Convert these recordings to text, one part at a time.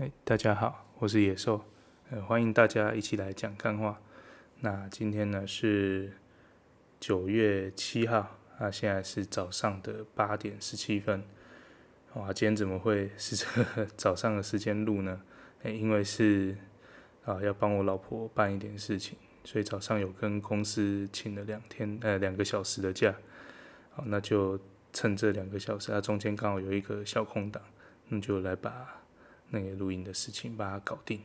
哎，大家好，我是野兽，呃，欢迎大家一起来讲干话。那今天呢是九月七号，那现在是早上的八点十七分。哇，今天怎么会是这早上的时间录呢？哎，因为是啊要帮我老婆办一点事情，所以早上有跟公司请了两天呃两个小时的假。好，那就趁这两个小时，它中间刚好有一个小空档，那就来把。那个录音的事情把它搞定，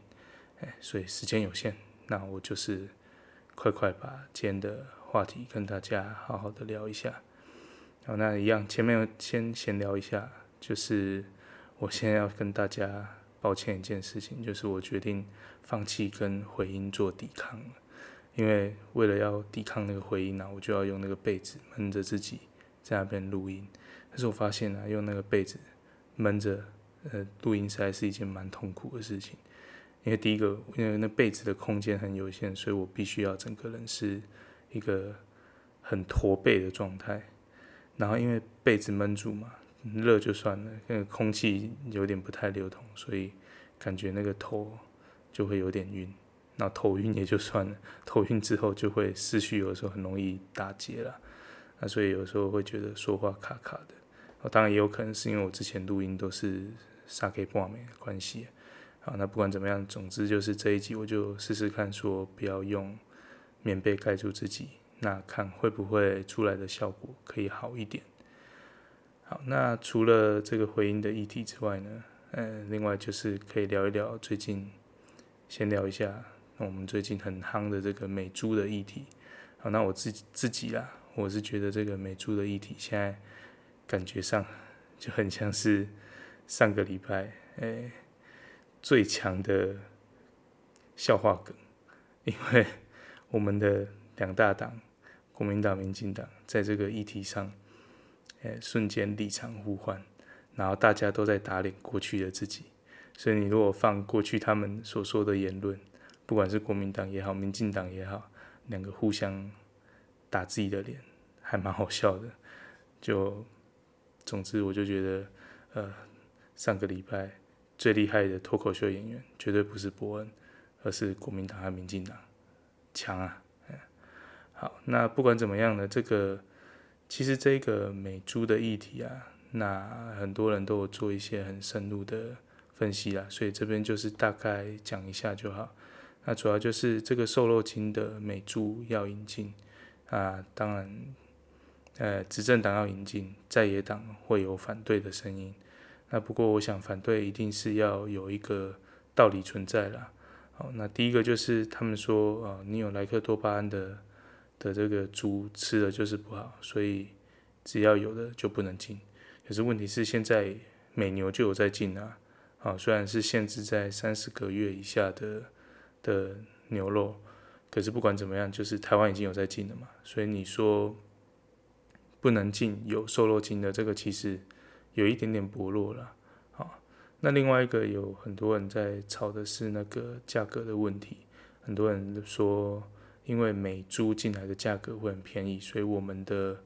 哎，所以时间有限，那我就是快快把今天的话题跟大家好好的聊一下。好，那一样前面先闲聊一下，就是我现在要跟大家抱歉一件事情，就是我决定放弃跟回音做抵抗了，因为为了要抵抗那个回音呢，我就要用那个被子闷着自己在那边录音，但是我发现呢，用那个被子闷着。呃，录音实在是一件蛮痛苦的事情，因为第一个，因为那被子的空间很有限，所以我必须要整个人是一个很驼背的状态。然后因为被子闷住嘛，热就算了，那个空气有点不太流通，所以感觉那个头就会有点晕。那头晕也就算了，头晕之后就会思绪有时候很容易打结了，那所以有时候会觉得说话卡卡的。当然也有可能是因为我之前录音都是。杀给不完美的关系，好，那不管怎么样，总之就是这一集我就试试看，说不要用棉被盖住自己，那看会不会出来的效果可以好一点。好，那除了这个回音的议题之外呢，呃，另外就是可以聊一聊最近，先聊一下我们最近很夯的这个美猪的议题。好，那我自己自己啦，我是觉得这个美猪的议题现在感觉上就很像是。上个礼拜，诶，最强的笑话梗，因为我们的两大党，国民党、民进党，在这个议题上，诶，瞬间立场互换，然后大家都在打脸过去的自己。所以你如果放过去他们所说的言论，不管是国民党也好，民进党也好，两个互相打自己的脸，还蛮好笑的。就，总之我就觉得，呃。上个礼拜最厉害的脱口秀演员绝对不是伯恩，而是国民党和民进党，强啊！好，那不管怎么样呢，这个其实这个美猪的议题啊，那很多人都有做一些很深入的分析啦，所以这边就是大概讲一下就好。那主要就是这个瘦肉精的美猪要引进啊，当然，呃，执政党要引进，在野党会有反对的声音。那不过，我想反对一定是要有一个道理存在啦。好，那第一个就是他们说，啊，你有莱克多巴胺的的这个猪吃了就是不好，所以只要有的就不能进。可是问题是现在美牛就有在进啊，啊，虽然是限制在三十个月以下的的牛肉，可是不管怎么样，就是台湾已经有在进了嘛，所以你说不能进有瘦肉精的这个其实。有一点点薄弱了，好，那另外一个有很多人在吵的是那个价格的问题，很多人说因为美猪进来的价格会很便宜，所以我们的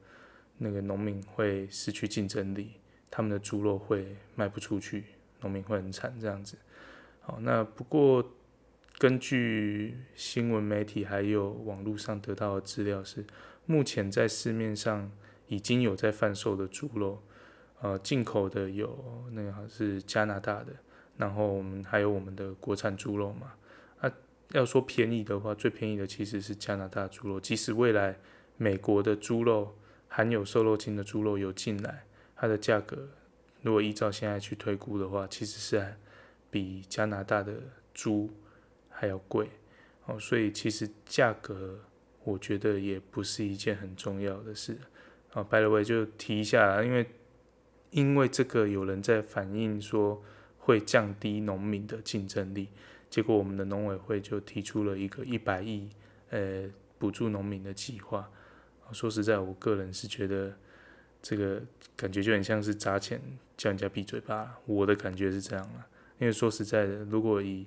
那个农民会失去竞争力，他们的猪肉会卖不出去，农民会很惨这样子。好，那不过根据新闻媒体还有网络上得到的资料是，目前在市面上已经有在贩售的猪肉。呃，进口的有那个是加拿大的，然后我们还有我们的国产猪肉嘛。啊，要说便宜的话，最便宜的其实是加拿大猪肉。即使未来美国的猪肉含有瘦肉精的猪肉有进来，它的价格如果依照现在去推估的话，其实是比加拿大的猪还要贵。哦，所以其实价格我觉得也不是一件很重要的事。啊，by the way 就提一下，因为。因为这个有人在反映说会降低农民的竞争力，结果我们的农委会就提出了一个一百亿呃补助农民的计划。说实在，我个人是觉得这个感觉就很像是砸钱叫人家闭嘴巴，我的感觉是这样了。因为说实在的，如果以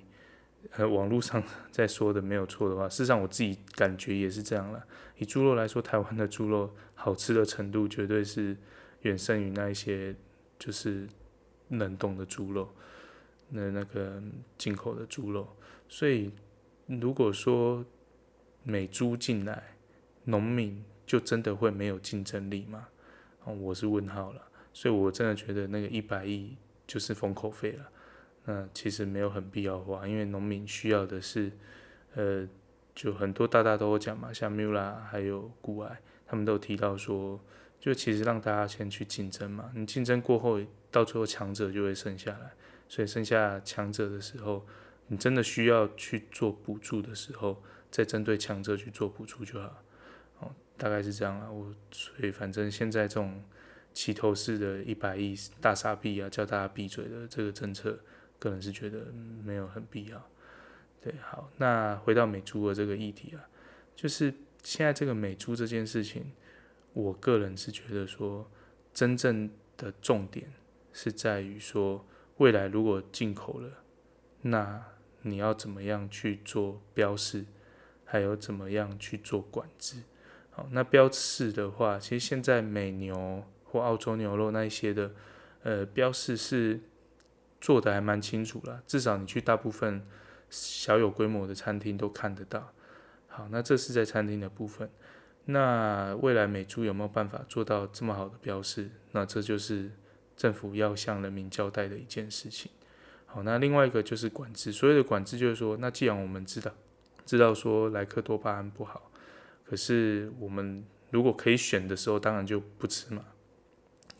呃网络上在说的没有错的话，事实上我自己感觉也是这样了。以猪肉来说，台湾的猪肉好吃的程度绝对是。远胜于那一些就是冷冻的猪肉，那那个进口的猪肉，所以如果说美猪进来，农民就真的会没有竞争力吗？我是问号了，所以我真的觉得那个一百亿就是封口费了。那其实没有很必要花，因为农民需要的是，呃，就很多大大都有讲嘛，像 Mula 还有古埃，他们都提到说，就其实让大家先去竞争嘛，你竞争过后，到最后强者就会剩下来，所以剩下强者的时候，你真的需要去做补助的时候，再针对强者去做补助就好，哦，大概是这样啊，我所以反正现在这种齐头式的一百亿大傻币啊，叫大家闭嘴的这个政策。个人是觉得没有很必要，对，好，那回到美猪的这个议题啊，就是现在这个美猪这件事情，我个人是觉得说，真正的重点是在于说，未来如果进口了，那你要怎么样去做标示，还有怎么样去做管制？好，那标示的话，其实现在美牛或澳洲牛肉那一些的，呃，标示是。做的还蛮清楚了，至少你去大部分小有规模的餐厅都看得到。好，那这是在餐厅的部分。那未来美猪有没有办法做到这么好的标示？那这就是政府要向人民交代的一件事情。好，那另外一个就是管制。所谓的管制就是说，那既然我们知道知道说莱克多巴胺不好，可是我们如果可以选的时候，当然就不吃嘛。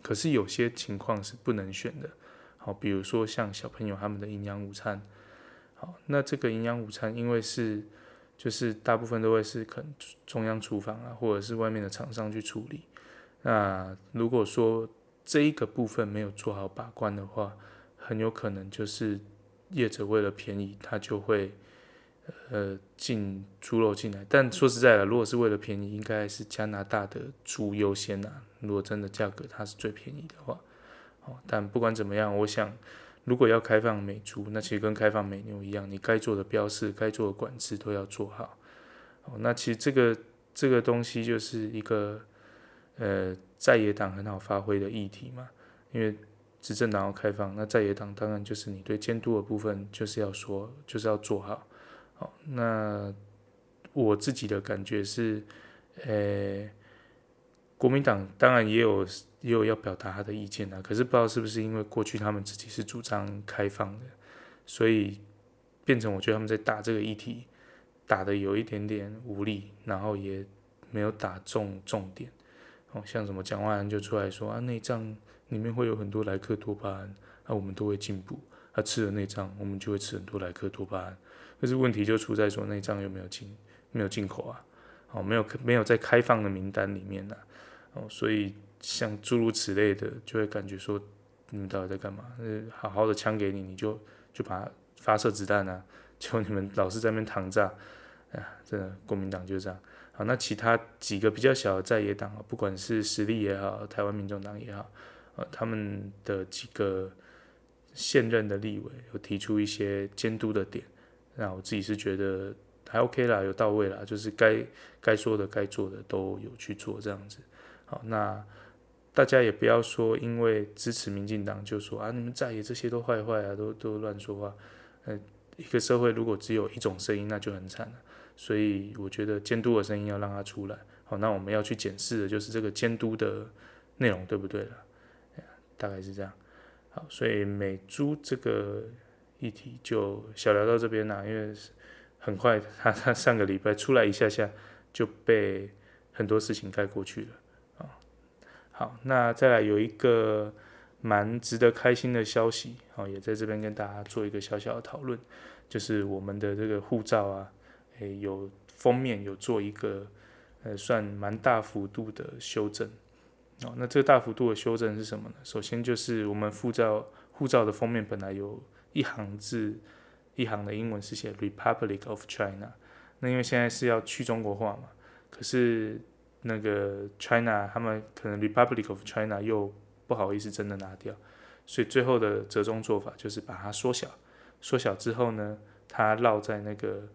可是有些情况是不能选的。好，比如说像小朋友他们的营养午餐，好，那这个营养午餐因为是就是大部分都会是可能中央厨房啊，或者是外面的厂商去处理。那如果说这一个部分没有做好把关的话，很有可能就是业者为了便宜，他就会呃进猪肉进来。但说实在的，如果是为了便宜，应该是加拿大的猪优先啊。如果真的价格它是最便宜的话。哦但不管怎么样，我想，如果要开放美猪，那其实跟开放美牛一样，你该做的标示、该做的管制都要做好。那其实这个这个东西就是一个呃在野党很好发挥的议题嘛，因为执政党要开放，那在野党当然就是你对监督的部分就是要说，就是要做好。好，那我自己的感觉是，呃。国民党当然也有也有要表达他的意见啊，可是不知道是不是因为过去他们自己是主张开放的，所以变成我觉得他们在打这个议题打得有一点点无力，然后也没有打中重点。哦，像什么蒋万安就出来说啊，内脏里面会有很多莱克多巴胺，那、我们都会进补，他、吃了内脏，我们就会吃很多莱克多巴胺。可是问题就出在说内脏有没有进没有进口啊？哦，没有没有在开放的名单里面呢、啊。哦，所以像诸如此类的，就会感觉说，你们到底在干嘛？呃，好好的枪给你，你就就把发射子弹啊，就你们老是在那边躺炸，哎呀，真的国民党就这样。好，那其他几个比较小的在野党啊，不管是实力也好，台湾民众党也好，呃，他们的几个现任的立委有提出一些监督的点，那我自己是觉得还 OK 啦，有到位啦，就是该该说的、该做的都有去做这样子。那大家也不要说，因为支持民进党就说啊，你们在野这些都坏坏啊，都都乱说话。呃，一个社会如果只有一种声音，那就很惨了。所以我觉得监督的声音要让它出来。好，那我们要去检视的就是这个监督的内容对不对了？大概是这样。好，所以美猪这个议题就小聊到这边啦，因为很快他他上个礼拜出来一下下就被很多事情盖过去了。好，那再来有一个蛮值得开心的消息，好，也在这边跟大家做一个小小的讨论，就是我们的这个护照啊，诶，有封面有做一个，呃，算蛮大幅度的修正，哦，那这个大幅度的修正是什么呢？首先就是我们护照护照的封面本来有一行字，一行的英文是写 Republic of China，那因为现在是要去中国化嘛，可是。那个 China，他们可能 Republic of China 又不好意思真的拿掉，所以最后的折中做法就是把它缩小，缩小之后呢，它绕在那个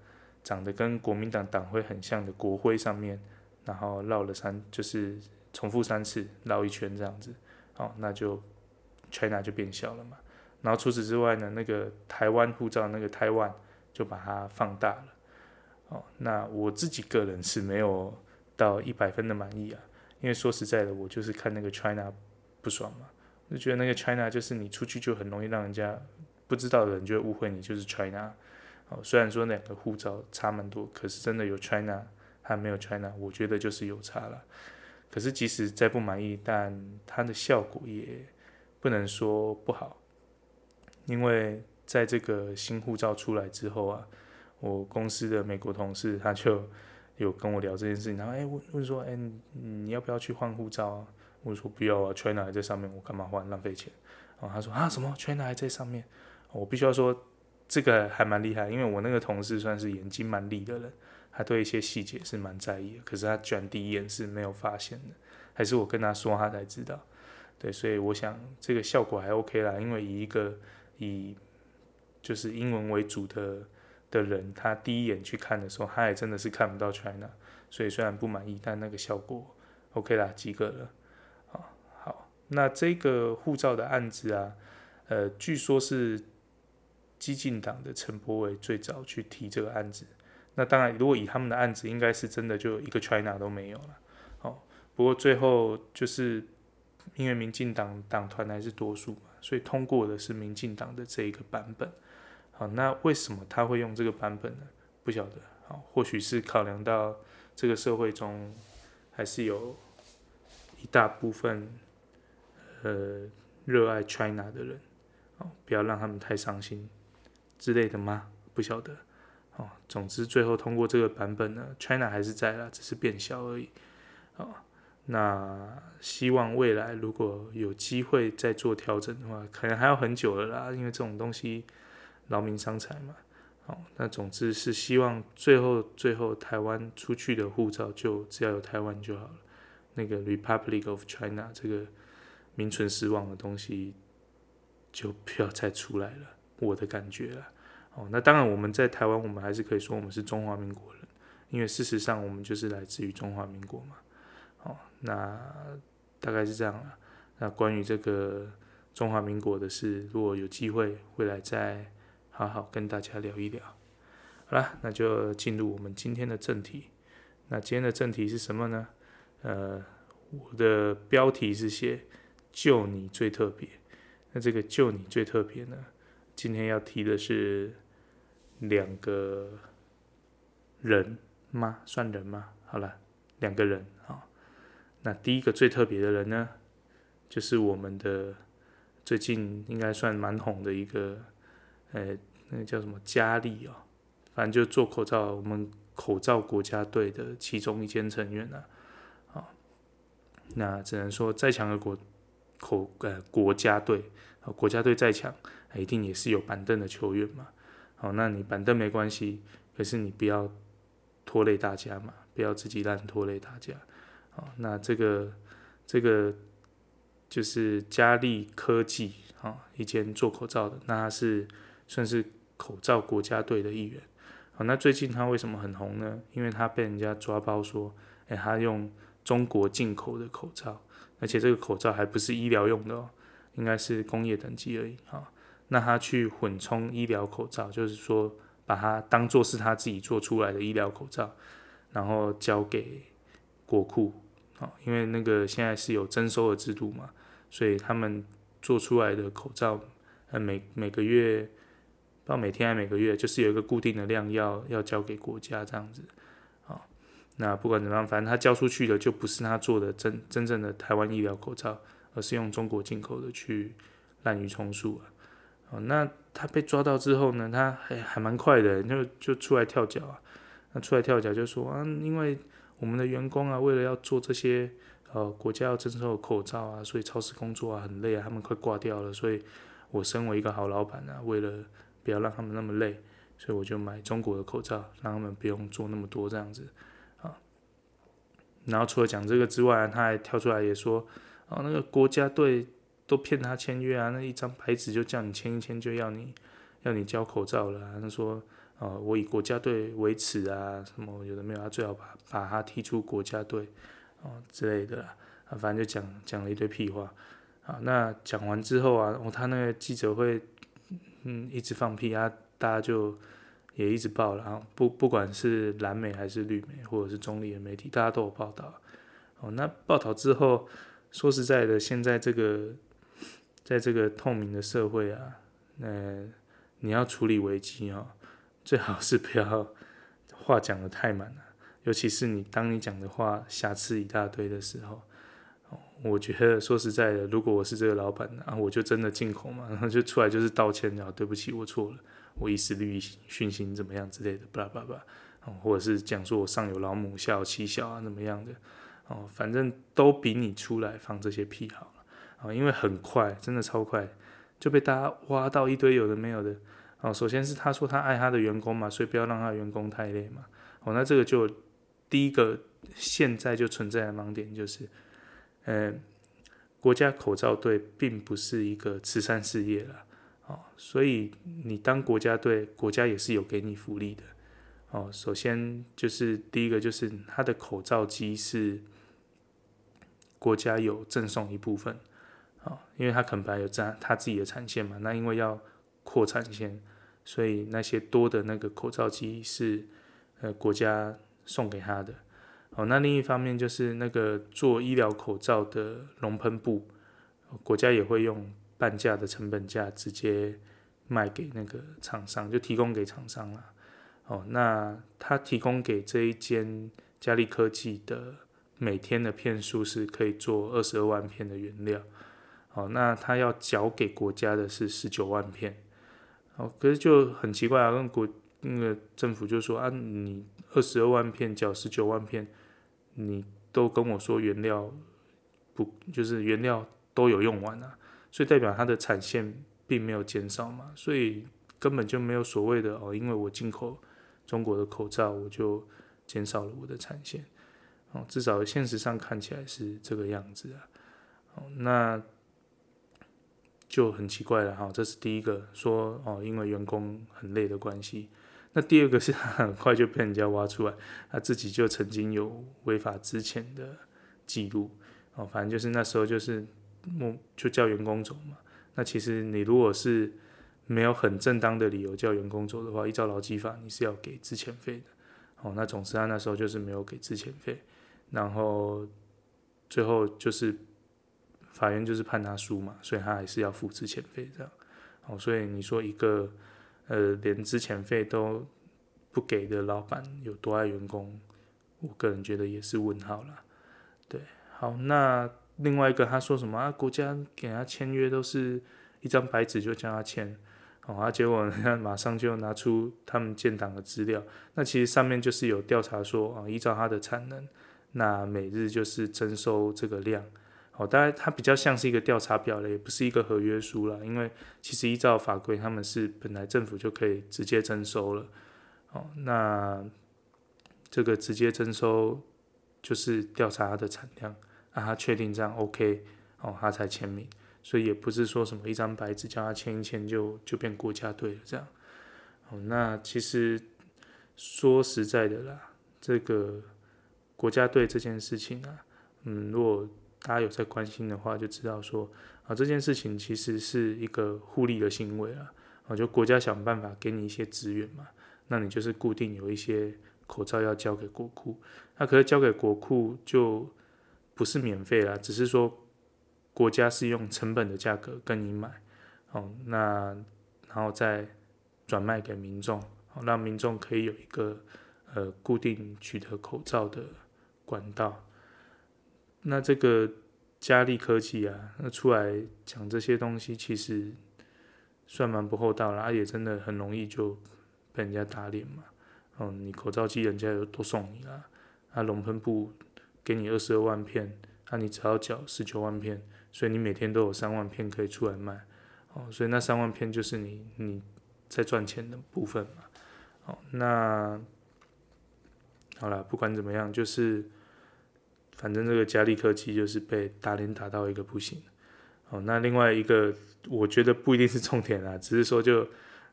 长得跟国民党党徽很像的国徽上面，然后绕了三，就是重复三次绕一圈这样子，哦，那就 China 就变小了嘛。然后除此之外呢，那个台湾护照那个台湾就把它放大了。哦，那我自己个人是没有到一百分的满意啊，因为说实在的，我就是看那个 China 不爽嘛，就觉得那个 China 就是你出去就很容易让人家不知道的人就会误会你就是 China。哦，虽然说两个护照差蛮多，可是真的有 China 还没有 China，我觉得就是有差了。可是即使再不满意，但它的效果也不能说不好，因为在这个新护照出来之后啊，我公司的美国同事他就有跟我聊这件事情，然后哎问问说，哎你要不要去换护照啊？我说不要啊，China 还在上面，我干嘛换，浪费钱。然后他说啊什么 China 还在上面？我必须要说。这个还蛮厉害，因为我那个同事算是眼睛蛮利的人，他对一些细节是蛮在意的。可是他居然第一眼是没有发现的，还是我跟他说他才知道。对，所以我想这个效果还 OK 啦，因为以一个以就是英文为主的的人，他第一眼去看的时候，他也真的是看不到 China，所以虽然不满意，但那个效果 OK 啦，及格了。好，好，那这个护照的案子啊，呃，据说是。激进党的陈柏伟最早去提这个案子，那当然，如果以他们的案子，应该是真的就一个 China 都没有了。哦，不过最后就是因为民进党党团还是多数嘛，所以通过的是民进党的这一个版本。好，那为什么他会用这个版本呢？不晓得。好，或许是考量到这个社会中还是有一大部分呃热爱 China 的人，哦，不要让他们太伤心。之类的吗？不晓得。哦，总之最后通过这个版本呢，China 还是在啦，只是变小而已。哦，那希望未来如果有机会再做调整的话，可能还要很久了啦，因为这种东西劳民伤财嘛。哦，那总之是希望最后最后台湾出去的护照就只要有台湾就好了，那个 Republic of China 这个名存实亡的东西就不要再出来了。我的感觉了，哦，那当然我们在台湾，我们还是可以说我们是中华民国人，因为事实上我们就是来自于中华民国嘛，哦，那大概是这样了。那关于这个中华民国的事，如果有机会，会来再好好跟大家聊一聊。好了，那就进入我们今天的正题。那今天的正题是什么呢？呃，我的标题是写“就你最特别”。那这个“就你最特别”呢？今天要提的是两个人吗？算人吗？好了，两个人啊。那第一个最特别的人呢，就是我们的最近应该算蛮红的一个，呃，那叫什么佳丽哦，反正就做口罩，我们口罩国家队的其中一间成员啊。啊，那只能说再强的国口呃国家队啊，国家队再强。一定也是有板凳的球员嘛，好，那你板凳没关系，可是你不要拖累大家嘛，不要自己烂拖累大家，好，那这个这个就是佳丽科技啊，一间做口罩的，那他是算是口罩国家队的一员，好，那最近他为什么很红呢？因为他被人家抓包说，哎，他用中国进口的口罩，而且这个口罩还不是医疗用的哦，应该是工业等级而已，哈。那他去混充医疗口罩，就是说把它当做是他自己做出来的医疗口罩，然后交给国库，啊，因为那个现在是有征收的制度嘛，所以他们做出来的口罩，呃，每每个月，到每天还每个月，就是有一个固定的量要要交给国家这样子，啊，那不管怎么样，反正他交出去的就不是他做的真真正的台湾医疗口罩，而是用中国进口的去滥竽充数啊。哦，那他被抓到之后呢，他还还蛮快的，就就出来跳脚啊。那出来跳脚就说啊，因为我们的员工啊，为了要做这些呃国家要征收的口罩啊，所以超市工作啊很累啊，他们快挂掉了。所以我身为一个好老板啊，为了不要让他们那么累，所以我就买中国的口罩，让他们不用做那么多这样子啊。然后除了讲这个之外，他还跳出来也说啊，那个国家队。都骗他签约啊！那一张白纸就叫你签一签，就要你要你交口罩了。他说：“哦，我以国家队为耻啊，什么有的没有，他最好把把他踢出国家队哦之类的啊。反正就讲讲了一堆屁话啊，那讲完之后啊，哦，他那个记者会，嗯，一直放屁啊，大家就也一直报了啊，不不管是蓝媒还是绿媒或者是中立的媒体，大家都有报道。哦，那报道之后，说实在的，现在这个在这个透明的社会啊，呃，你要处理危机啊，最好是不要话讲的太满了，尤其是你当你讲的话瑕疵一大堆的时候，我觉得说实在的，如果我是这个老板然啊，我就真的进口嘛，然 后就出来就是道歉，然后对不起，我错了，我一时虑意熏心怎么样之类的，巴拉巴拉，或者是讲说我上有老母下有妻小啊，怎么样的。哦，反正都比你出来放这些屁好了啊！因为很快，真的超快，就被大家挖到一堆有的没有的。哦，首先是他说他爱他的员工嘛，所以不要让他的员工太累嘛。哦，那这个就第一个现在就存在的盲点就是，呃，国家口罩队并不是一个慈善事业了。哦，所以你当国家队，国家也是有给你福利的。哦，首先就是第一个就是他的口罩机是。国家有赠送一部分，哦，因为他可能本来有占他自己的产线嘛，那因为要扩产线，所以那些多的那个口罩机是呃国家送给他的。哦，那另一方面就是那个做医疗口罩的熔喷布，国家也会用半价的成本价直接卖给那个厂商，就提供给厂商了。哦，那他提供给这一间嘉利科技的。每天的片数是可以做二十二万片的原料，哦，那他要缴给国家的是十九万片，哦，可是就很奇怪啊，跟国那个政府就说啊，你二十二万片缴十九万片，你都跟我说原料不就是原料都有用完啊，所以代表它的产线并没有减少嘛，所以根本就没有所谓的哦，因为我进口中国的口罩，我就减少了我的产线。哦，至少现实上看起来是这个样子啊。哦，那就很奇怪了哈。这是第一个说哦，因为员工很累的关系。那第二个是他很快就被人家挖出来，他自己就曾经有违法之前的记录。哦，反正就是那时候就是就叫员工走嘛。那其实你如果是没有很正当的理由叫员工走的话，依照劳基法你是要给资遣费的。哦，那总之他那时候就是没有给资遣费。然后最后就是法院就是判他输嘛，所以他还是要付资遣费这样。哦，所以你说一个呃连资遣费都不给的老板有多爱员工？我个人觉得也是问号了。对，好，那另外一个他说什么啊？国家给他签约都是一张白纸就叫他签，哦，啊，结果人家 马上就拿出他们建档的资料，那其实上面就是有调查说啊，依照他的产能。那每日就是征收这个量，好，当然它比较像是一个调查表了，也不是一个合约书了，因为其实依照法规，他们是本来政府就可以直接征收了，哦，那这个直接征收就是调查它的产量，让他确定这样 OK，哦，他才签名，所以也不是说什么一张白纸叫他签一签就就变国家队了这样，哦，那其实说实在的啦，这个。国家队这件事情啊，嗯，如果大家有在关心的话，就知道说啊，这件事情其实是一个互利的行为啊，啊，就国家想办法给你一些资源嘛，那你就是固定有一些口罩要交给国库，那可是交给国库就不是免费啦，只是说国家是用成本的价格跟你买，哦，那然后再转卖给民众，让民众可以有一个呃固定取得口罩的。管道，那这个嘉利科技啊，那出来讲这些东西，其实算蛮不厚道了，也真的很容易就被人家打脸嘛。哦，你口罩机人家有多送你啦，啊，熔喷布给你二十二万片，那你只要缴十九万片，所以你每天都有三万片可以出来卖。哦，所以那三万片就是你你在赚钱的部分嘛。哦，那好了，不管怎么样，就是。反正这个佳利科技就是被打脸打到一个不行，哦，那另外一个我觉得不一定是重点啦，只是说就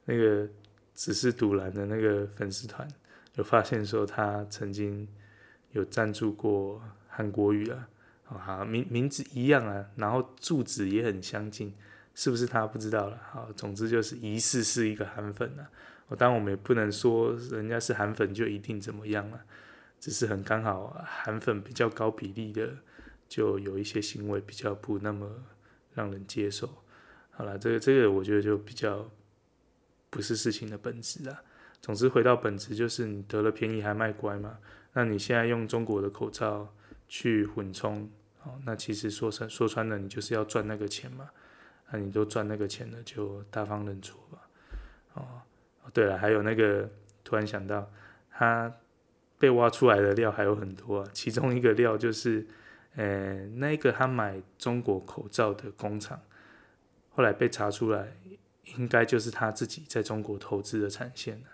那个只是赌蓝的那个粉丝团有发现说他曾经有赞助过韩国语啊，好，名名字一样啊，然后住址也很相近，是不是他不知道了？好，总之就是疑似是一个韩粉啊。我当然我们也不能说人家是韩粉就一定怎么样了，只是很刚好韩粉比较高比例的，就有一些行为比较不那么让人接受。好了，这个这个我觉得就比较不是事情的本质啊。总之回到本质，就是你得了便宜还卖乖嘛。那你现在用中国的口罩去混充，哦，那其实说穿说穿了，你就是要赚那个钱嘛。那你都赚那个钱了，就大方认错吧。哦，对了，还有那个突然想到，他被挖出来的料还有很多啊。其中一个料就是，呃，那一个他买中国口罩的工厂，后来被查出来，应该就是他自己在中国投资的产线了。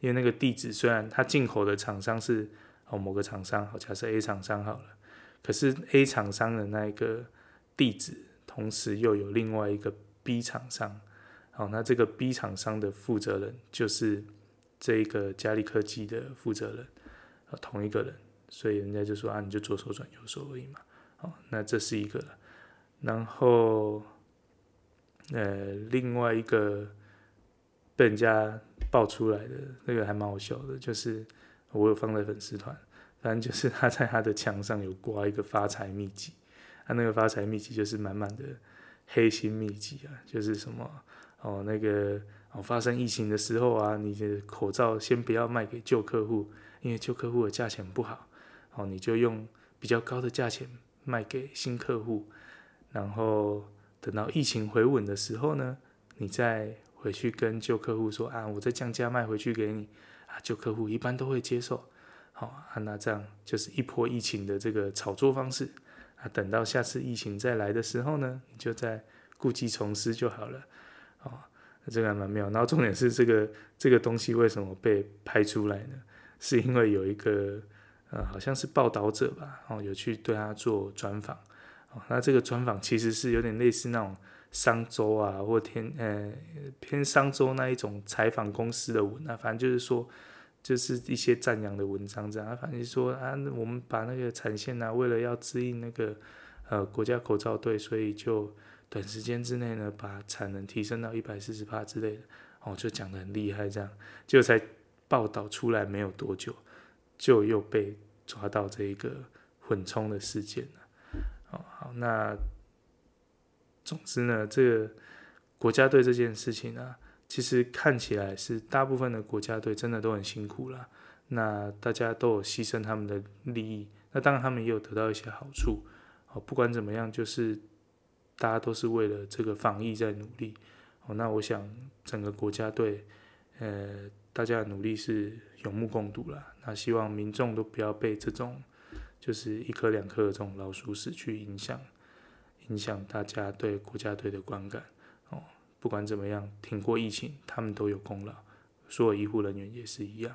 因为那个地址虽然他进口的厂商是。哦，某个厂商，好，假设 A 厂商好了，可是 A 厂商的那一个地址，同时又有另外一个 B 厂商，好，那这个 B 厂商的负责人就是这一个嘉利科技的负责人，同一个人，所以人家就说啊，你就左手转右手而已嘛，好，那这是一个，然后呃，另外一个被人家爆出来的那个还蛮好笑的，就是。我有放在粉丝团，反正就是他在他的墙上有挂一个发财秘籍，他那个发财秘籍就是满满的黑心秘籍啊，就是什么哦那个哦发生疫情的时候啊，你的口罩先不要卖给旧客户，因为旧客户的价钱不好，哦你就用比较高的价钱卖给新客户，然后等到疫情回稳的时候呢，你再回去跟旧客户说啊，我再降价卖回去给你啊。旧客户一般都会接受，好啊，那这样就是一波疫情的这个炒作方式啊。等到下次疫情再来的时候呢，你就再故技重施就好了，哦，这个还蛮妙。然后重点是这个这个东西为什么被拍出来呢？是因为有一个呃，好像是报道者吧，哦，有去对他做专访，哦，那这个专访其实是有点类似那种。商周啊，或天呃偏商周那一种采访公司的文啊，反正就是说，就是一些赞扬的文章这样。反正说啊，我们把那个产线呢、啊，为了要支应那个呃国家口罩队，所以就短时间之内呢，把产能提升到一百四十帕之类的，哦，就讲得很厉害这样。就才报道出来没有多久，就又被抓到这一个混充的事件了。哦，好，那。总之呢，这个国家队这件事情啊，其实看起来是大部分的国家队真的都很辛苦了。那大家都有牺牲他们的利益，那当然他们也有得到一些好处。哦，不管怎么样，就是大家都是为了这个防疫在努力。哦，那我想整个国家队，呃，大家的努力是有目共睹了。那希望民众都不要被这种就是一颗两颗的这种老鼠屎去影响。影响大家对国家队的观感哦。不管怎么样，挺过疫情，他们都有功劳。所有医护人员也是一样。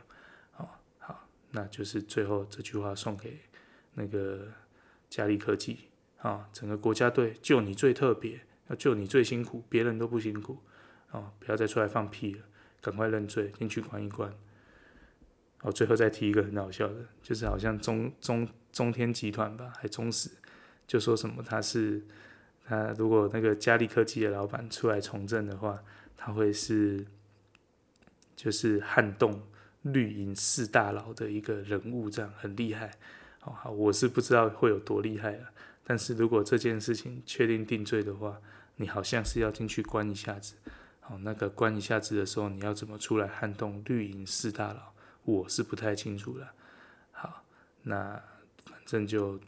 哦，好，那就是最后这句话送给那个嘉利科技啊，整个国家队就你最特别，要就你最辛苦，别人都不辛苦。哦，不要再出来放屁了，赶快认罪，进去关一关。哦，最后再提一个很好笑的，就是好像中中中天集团吧，还中时。就说什么他是他如果那个嘉利科技的老板出来从政的话，他会是就是撼动绿营四大佬的一个人物，这样很厉害。哦好，我是不知道会有多厉害了。但是如果这件事情确定定罪的话，你好像是要进去关一下子。好，那个关一下子的时候，你要怎么出来撼动绿营四大佬，我是不太清楚了。好，那反正就。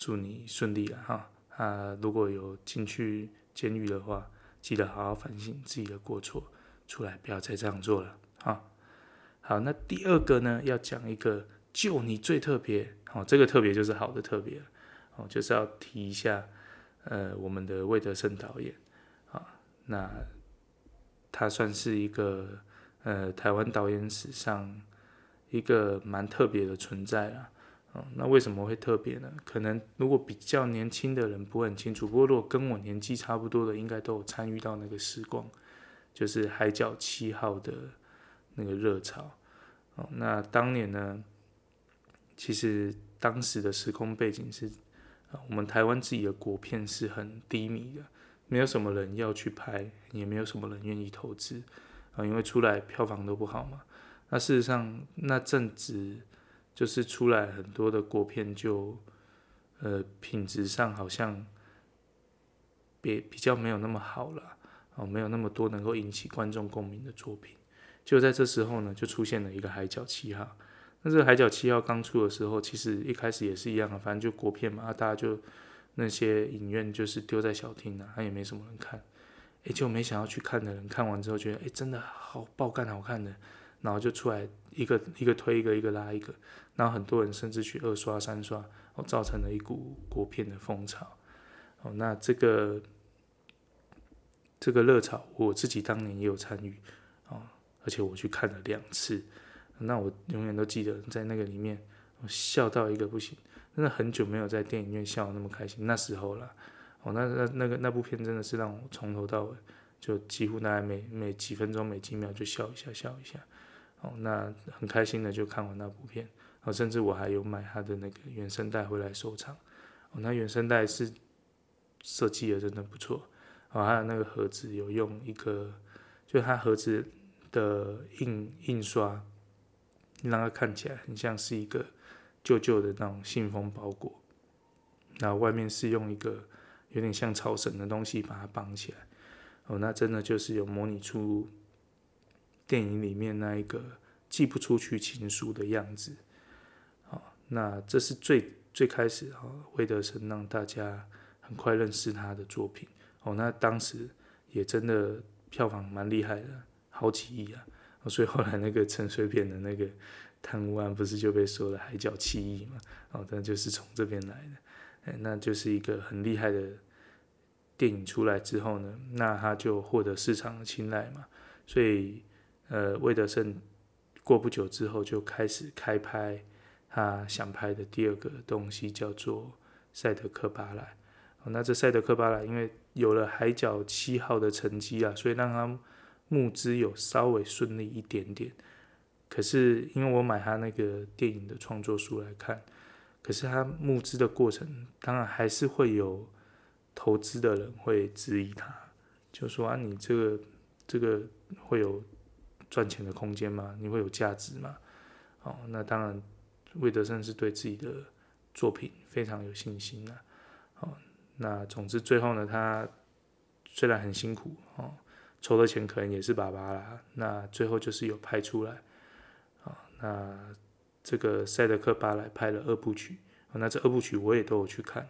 祝你顺利了哈！啊，如果有进去监狱的话，记得好好反省自己的过错，出来不要再这样做了哈。好，那第二个呢，要讲一个就你最特别，哦，这个特别就是好的特别，哦，就是要提一下，呃，我们的魏德圣导演，啊，那他算是一个呃台湾导演史上一个蛮特别的存在啦。那为什么会特别呢？可能如果比较年轻的人不会很清楚，不过如果跟我年纪差不多的，应该都有参与到那个时光，就是《海角七号》的那个热潮。哦那当年呢，其实当时的时空背景是，啊，我们台湾自己的国片是很低迷的，没有什么人要去拍，也没有什么人愿意投资啊，因为出来票房都不好嘛。那事实上那阵子就是出来很多的国片就，呃，品质上好像比比较没有那么好了，哦，没有那么多能够引起观众共鸣的作品。就在这时候呢，就出现了一个《海角七号》。那这个《海角七号》刚出的时候，其实一开始也是一样的，反正就国片嘛，啊、大家就那些影院就是丢在小厅啊，他也没什么人看。哎，就没想要去看的人看完之后觉得，哎，真的好爆干好看的，然后就出来一个一个推一个，一个拉一个，然后很多人甚至去二刷三刷，哦，造成了一股国片的风潮。哦，那这个这个热潮，我自己当年也有参与，哦。而且我去看了两次，那我永远都记得在那个里面，我笑到一个不行，真的很久没有在电影院笑得那么开心。那时候了，哦，那那那个那部片真的是让我从头到尾就几乎大概每每几分钟每几秒就笑一下笑一下，哦，那很开心的就看完那部片，哦，甚至我还有买他的那个原声带回来收藏，哦，那原声带是设计的真的不错，哦，还有那个盒子有用一个，就它盒子。的印印刷，让它看起来很像是一个旧旧的那种信封包裹，那外面是用一个有点像草绳的东西把它绑起来。哦，那真的就是有模拟出电影里面那一个寄不出去情书的样子。好，那这是最最开始啊，魏德圣让大家很快认识他的作品。哦，那当时也真的票房蛮厉害的。好几亿啊！所以后来那个陈水扁的那个贪污案不是就被说了海角七亿嘛？哦，那就是从这边来的。哎那就是一个很厉害的电影出来之后呢，那他就获得市场的青睐嘛。所以，呃，魏德圣过不久之后就开始开拍他想拍的第二个东西，叫做《赛德克巴莱》。哦那这《赛德克巴莱》因为有了海角七号的成绩啊，所以让他。募资有稍微顺利一点点，可是因为我买他那个电影的创作书来看，可是他募资的过程，当然还是会有投资的人会质疑他，就说啊，你这个这个会有赚钱的空间吗？你会有价值吗？哦，那当然，魏德圣是对自己的作品非常有信心的。哦，那总之最后呢，他虽然很辛苦哦。筹的钱可能也是爸爸啦，那最后就是有拍出来，那这个赛德克巴莱拍了二部曲，那这二部曲我也都有去看，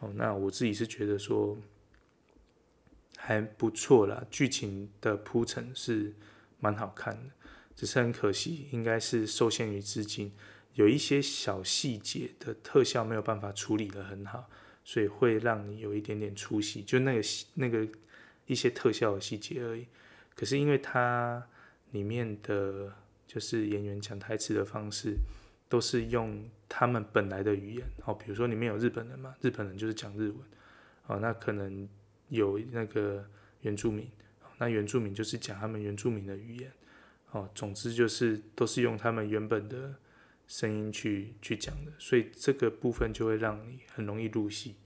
哦，那我自己是觉得说还不错啦，剧情的铺陈是蛮好看的，只是很可惜，应该是受限于资金，有一些小细节的特效没有办法处理的很好，所以会让你有一点点出戏，就那个那个。一些特效的细节而已，可是因为它里面的就是演员讲台词的方式，都是用他们本来的语言，哦，比如说里面有日本人嘛，日本人就是讲日文，哦，那可能有那个原住民，那原住民就是讲他们原住民的语言，哦，总之就是都是用他们原本的声音去去讲的，所以这个部分就会让你很容易入戏。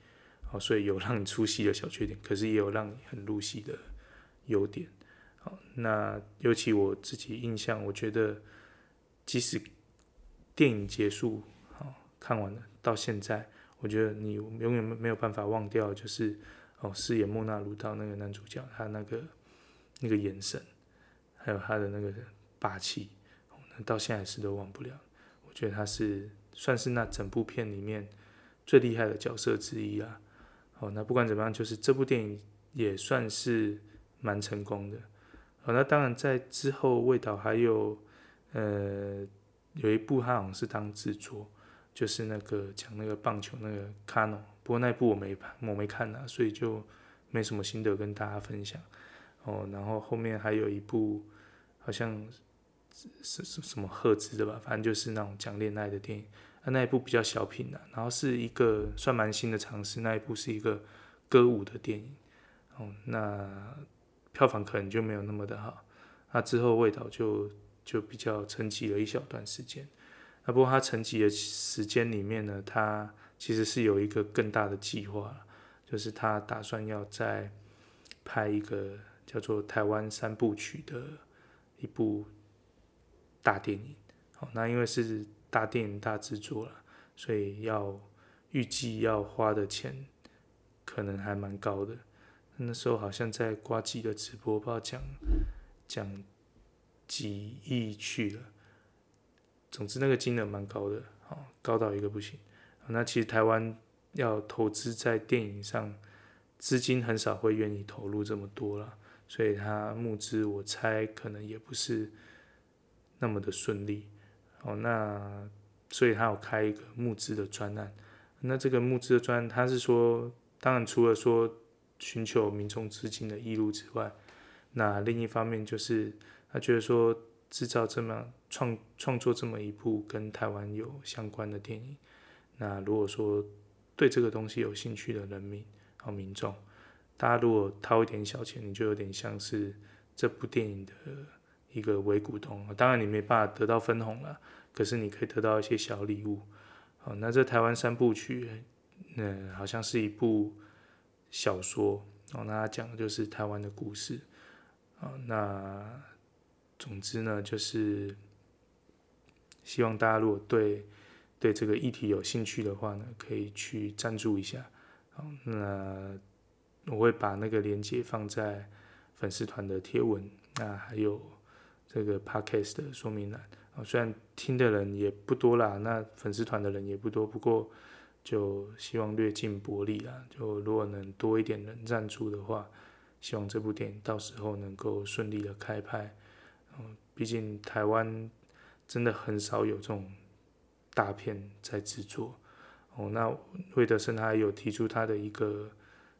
哦，所以有让你出戏的小缺点，可是也有让你很入戏的优点。好，那尤其我自己印象，我觉得即使电影结束，好，看完了到现在，我觉得你永远没有办法忘掉，就是哦，饰演莫那鲁道那个男主角，他那个那个眼神，还有他的那个霸气，那到现在是都忘不了。我觉得他是算是那整部片里面最厉害的角色之一啊。哦，那不管怎么样，就是这部电影也算是蛮成功的。哦，那当然在之后，味道还有呃有一部他好像是当制作，就是那个讲那个棒球那个《卡诺》，不过那部我没我没看啊，所以就没什么心得跟大家分享。哦，然后后面还有一部好像是是什么赫兹的吧，反正就是那种讲恋爱的电影。那那一部比较小品的，然后是一个算蛮新的尝试。那一部是一个歌舞的电影，哦，那票房可能就没有那么的好。那之后味道就就比较沉寂了一小段时间。那不过他沉寂的时间里面呢，他其实是有一个更大的计划，就是他打算要再拍一个叫做《台湾三部曲》的一部大电影。好，那因为是大电影大制作了，所以要预计要花的钱可能还蛮高的。那时候好像在呱吉的直播，不知道讲讲几亿去了。总之那个金额蛮高的，哦，高到一个不行。那其实台湾要投资在电影上，资金很少会愿意投入这么多了，所以他募资我猜可能也不是那么的顺利。哦，那所以他有开一个募资的专案。那这个募资的专案，他是说，当然除了说寻求民众资金的义务之外，那另一方面就是他觉得说，制造这么创创作这么一部跟台湾有相关的电影。那如果说对这个东西有兴趣的人民和民众，大家如果掏一点小钱，你就有点像是这部电影的一个伪股东。当然你没办法得到分红了，可是你可以得到一些小礼物。好，那这台湾三部曲，嗯，好像是一部小说。哦，那他讲的就是台湾的故事。啊，那总之呢，就是希望大家如果对。对这个议题有兴趣的话呢，可以去赞助一下。好，那我会把那个链接放在粉丝团的贴文，那还有这个 podcast 的说明栏。啊，虽然听的人也不多啦，那粉丝团的人也不多，不过就希望略尽薄力啦。就如果能多一点人赞助的话，希望这部电影到时候能够顺利的开拍。嗯，毕竟台湾真的很少有这种。大片在制作，哦，那魏德圣他有提出他的一个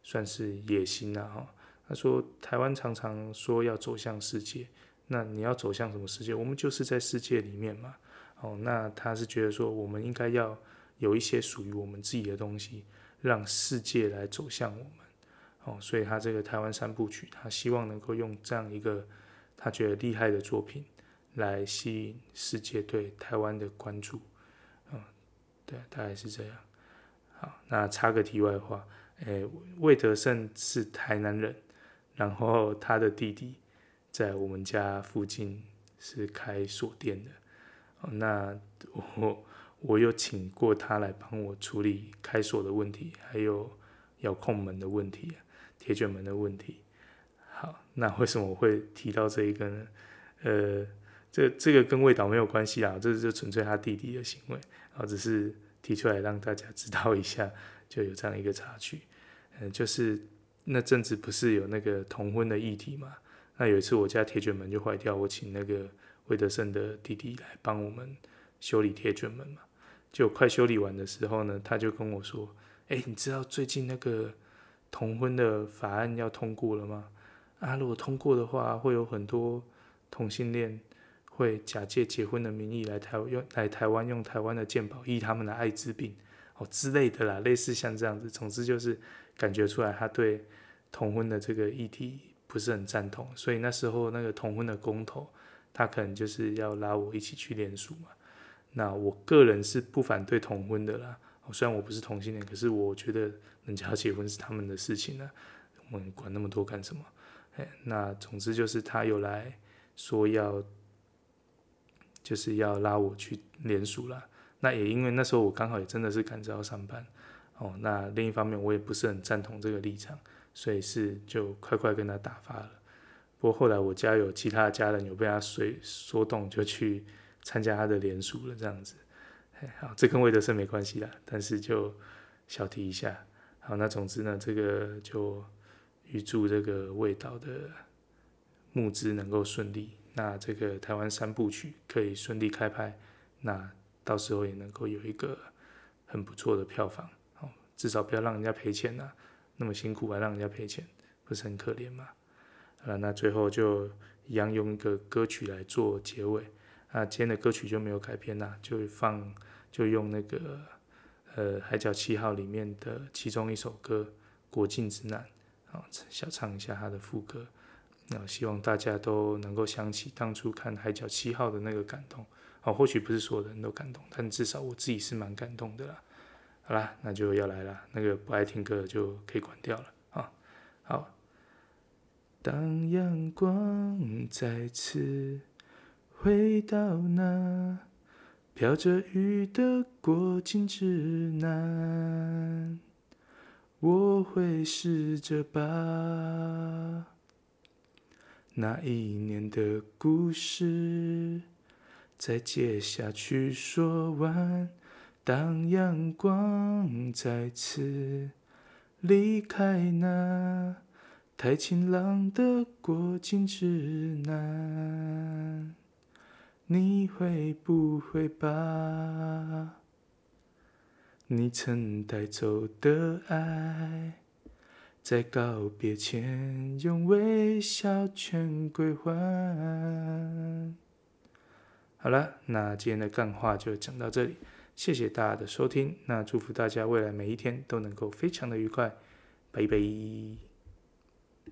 算是野心呐，哈，他说台湾常常说要走向世界，那你要走向什么世界？我们就是在世界里面嘛，哦，那他是觉得说我们应该要有一些属于我们自己的东西，让世界来走向我们，哦，所以他这个台湾三部曲，他希望能够用这样一个他觉得厉害的作品来吸引世界对台湾的关注。嗯对，大概是这样。好，那插个题外话，诶，魏德圣是台南人，然后他的弟弟在我们家附近是开锁店的。那我我有请过他来帮我处理开锁的问题，还有遥控门的问题、铁卷门的问题。好，那为什么我会提到这一个呢？呃。这这个跟魏导没有关系啊，这是就纯粹他弟弟的行为，啊，只是提出来让大家知道一下，就有这样一个插曲，嗯，就是那阵子不是有那个同婚的议题嘛？那有一次我家铁卷门就坏掉，我请那个魏德圣的弟弟来帮我们修理铁卷门嘛，就快修理完的时候呢，他就跟我说：“哎，你知道最近那个同婚的法案要通过了吗？啊，如果通过的话，会有很多同性恋。”会假借结婚的名义来台用来台湾用台湾的健保医他们的艾滋病哦之类的啦，类似像这样子，总之就是感觉出来他对同婚的这个议题不是很赞同，所以那时候那个同婚的公投，他可能就是要拉我一起去联署嘛。那我个人是不反对同婚的啦，虽然我不是同性恋，可是我觉得人家结婚是他们的事情呢，我们管那么多干什么？哎，那总之就是他有来说要。就是要拉我去联署了，那也因为那时候我刚好也真的是赶着要上班，哦，那另一方面我也不是很赞同这个立场，所以是就快快跟他打发了。不过后来我家有其他的家人有被他说说动，就去参加他的联署了，这样子。好，这跟魏德圣没关系啦，但是就小提一下。好，那总之呢，这个就预祝这个魏导的募资能够顺利。那这个台湾三部曲可以顺利开拍，那到时候也能够有一个很不错的票房，哦，至少不要让人家赔钱呐，那么辛苦还让人家赔钱，不是很可怜吗？啊，那最后就一样用一个歌曲来做结尾，那，今天的歌曲就没有改编啦，就放就用那个呃《海角七号》里面的其中一首歌《国境之南》，啊，小唱一下它的副歌。那希望大家都能够想起当初看《海角七号》的那个感动，啊，或许不是所有人都感动，但至少我自己是蛮感动的啦。好啦，那就要来了，那个不爱听歌就可以关掉了啊。好，当阳光再次回到那飘着雨的过境之南，我会试着把那一年的故事再接下去说完。当阳光再次离开那太晴朗的过境之南。你会不会把你曾带走的爱，在告别前用微笑全归还？好了，那今天的干话就讲到这里，谢谢大家的收听。那祝福大家未来每一天都能够非常的愉快，拜拜。